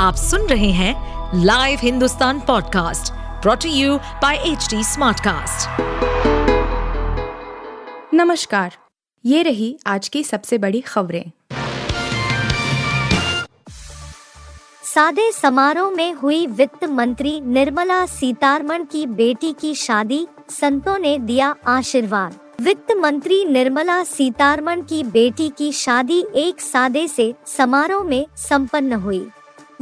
आप सुन रहे हैं live Hindustan podcast brought you by H Smartcast. नमस्कार ये रही आज की सबसे बड़ी खबरें। सादे समारोह में हुई वित्त मंत्री निर्मला सीतारमण की बेटी की शादी संतों ने दिया आशीर्वाद। वित्त मंत्री निर्मला सीतारमण की बेटी की शादी एक सादे से समारोह में संपन्न हुई।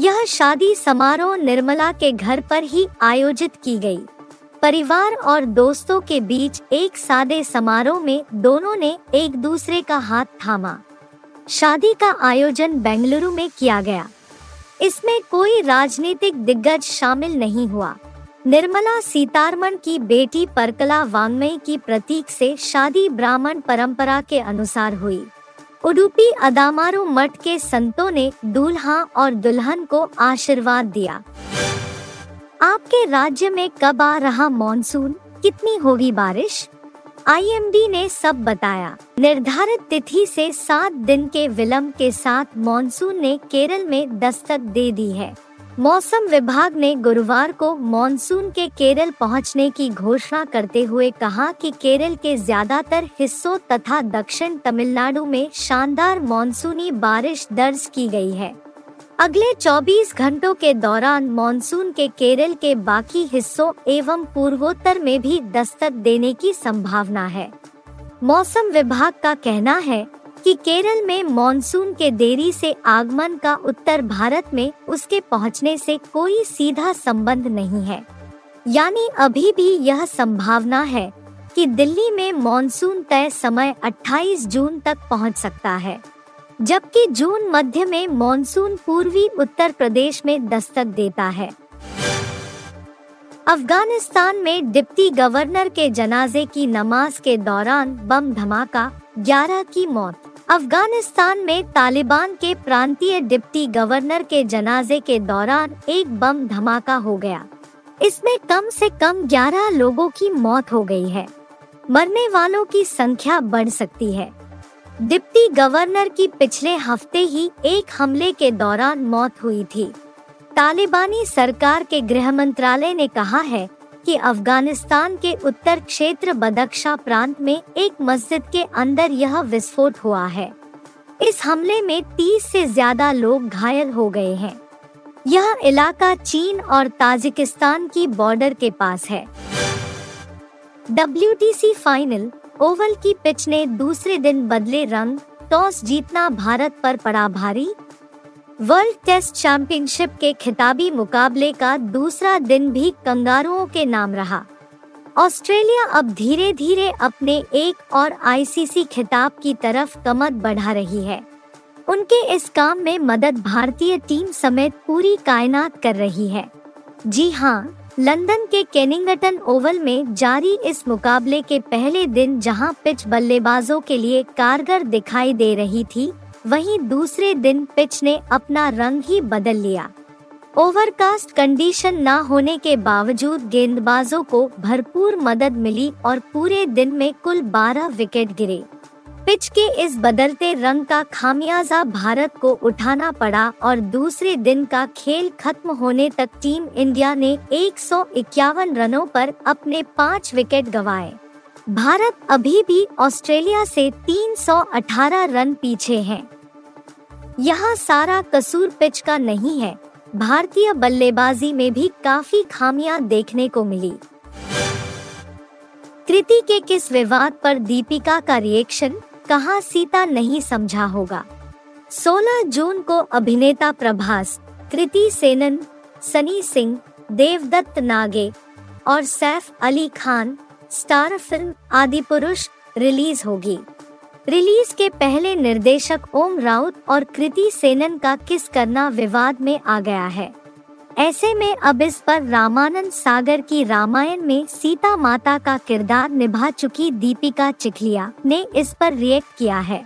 यह शादी समारोह निर्मला के घर पर ही आयोजित की गई। परिवार और दोस्तों के बीच एक सादे समारोह में दोनों ने एक दूसरे का हाथ थामा। शादी का आयोजन बेंगलुरु में किया गया। इसमें कोई राजनीतिक दिग्गज शामिल नहीं हुआ। निर्मला सीतारमण की बेटी परकला वांगमई की प्रतीक से शादी ब्राह्मण परंपरा के अनुसार हुई। उडुपी अदामारू मठ के संतों ने दूल्हा और दुल्हन को आशीर्वाद दिया। आपके राज्य में कब आ रहा मॉनसून? कितनी होगी बारिश? आईएमडी ने सब बताया। निर्धारित तिथि से सात दिन के विलंब के साथ मॉनसून ने केरल में दस्तक दे दी है। मौसम विभाग ने गुरुवार को मॉनसून के केरल पहुँचने की घोषणा करते हुए कहा कि केरल के ज़्यादातर हिस्सों तथा दक्षिण तमिलनाडु में शानदार मॉनसूनी बारिश दर्ज की गई है। अगले 24 घंटों के दौरान मॉनसून के केरल के बाकी हिस्सों एवं पूर्वोत्तर में भी दस्तक देने की संभावना है। मौसम विभाग का कहना है कि केरल में मॉनसून के देरी से आगमन का उत्तर भारत में उसके पहुँचने से कोई सीधा संबंध नहीं है। यानी अभी भी यह संभावना है कि दिल्ली में मॉनसून तय समय 28 जून तक पहुँच सकता है, जबकि जून मध्य में मॉनसून पूर्वी उत्तर प्रदेश में दस्तक देता है। अफ़गानिस्तान में डिप्टी गवर्नर के जनाजे की नमाज़ के दौरान बम धमाका 11 की मौत। अफ़गानिस्तान में तालिबान के प्रांतीय डिप्टी गवर्नर के जनाजे के दौरान एक बम धमाका हो गया। इसमें कम से कम 11 लोगों की मौत हो गई है। मरने वालों की संख्या बढ़ सकती है। डिप्टी गवर्नर की पिछले हफ़्ते ही एक हमले के दौरान मौत हुई थी। तालिबानी सरकार के गृह मंत्रालय ने कहा है कि अफ़गानिस्तान के उत्तर क्षेत्र बदख्शा प्रांत में एक मस्जिद के अंदर यह विस्फोट हुआ है। इस हमले में 30 से ज़्यादा लोग घायल हो गए हैं। यह इलाका चीन और ताजिकिस्तान की बॉर्डर के पास है। डब्ल्यूटीसी फाइनल, ओवल की पिच ने दूसरे दिन बदले रंग टॉस जीतना भारत पर पड़ा भारी वर्ल्ड टेस्ट चैंपियनशिप के खिताबी मुकाबले का दूसरा दिन भी कंगारुओं के नाम रहा। ऑस्ट्रेलिया अब धीरे धीरे अपने एक और आईसीसी खिताब की तरफ़ कमर बढ़ा रही है। उनके इस काम में मदद भारतीय टीम समेत पूरी कायनात कर रही है। जी हाँ लंदन के केनिंगटन ओवल में जारी इस मुकाबले के पहले दिन जहाँ पिच बल्लेबाजों के लिए कारगर दिखाई दे रही थी वहीं दूसरे दिन पिच ने अपना रंग ही बदल लिया। ओवरकास्ट कंडीशन न होने के बावजूद गेंदबाजों को भरपूर मदद मिली और पूरे दिन में कुल 12 विकेट गिरे। पिच के इस बदलते रंग का खामियाजा भारत को उठाना पड़ा और दूसरे दिन का खेल खत्म होने तक टीम इंडिया ने एक सौ इक्यावन रनों पर अपने पाँच विकेट गवाए। भारत अभी भी ऑस्ट्रेलिया से 318 रन पीछे है। यहाँ सारा कसूर पिच का नहीं है। भारतीय बल्लेबाजी में भी काफ़ी खामियाँ देखने को मिली। कृति के किस विवाद पर दीपिका का रिएक्शन कहा सीता नहीं समझा होगा। 16 जून को अभिनेता प्रभास, कृति सेनन, सनी सिंह, देवदत्त नागे और Saif Ali Khan star film Adipurush release होगी। रिलीज़ के पहले निर्देशक ओम राउत और कृति सेनन का किस करना विवाद में आ गया है? ऐसे में अब इस पर रामानंद सागर की रामायण में सीता माता का किरदार निभा चुकी दीपिका चिखलिया ने इस पर रिएक्ट किया है।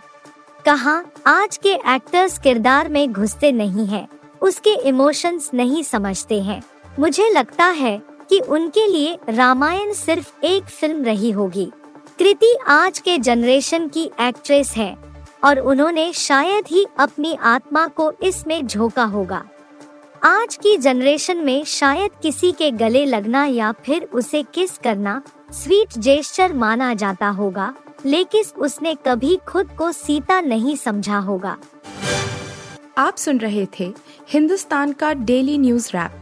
कहा आज के एक्टर्स किरदार में घुसते नहीं हैं, उसके इमोशंस नहीं समझते हैं। मुझे लगता है कि उनके लिए रामायण सिर्फ़ एक फ़िल्म रही होगी। कृति आज के जनरेशन की एक्ट्रेस है और उन्होंने शायद ही अपनी आत्मा को इसमें झोंका होगा। आज की जनरेशन में शायद किसी के गले लगना या फिर उसे किस करना स्वीट जेस्चर माना जाता होगा, लेकिन उसने कभी खुद को सीता नहीं समझा होगा। आप सुन रहे थे हिंदुस्तान का डेली न्यूज़ रैप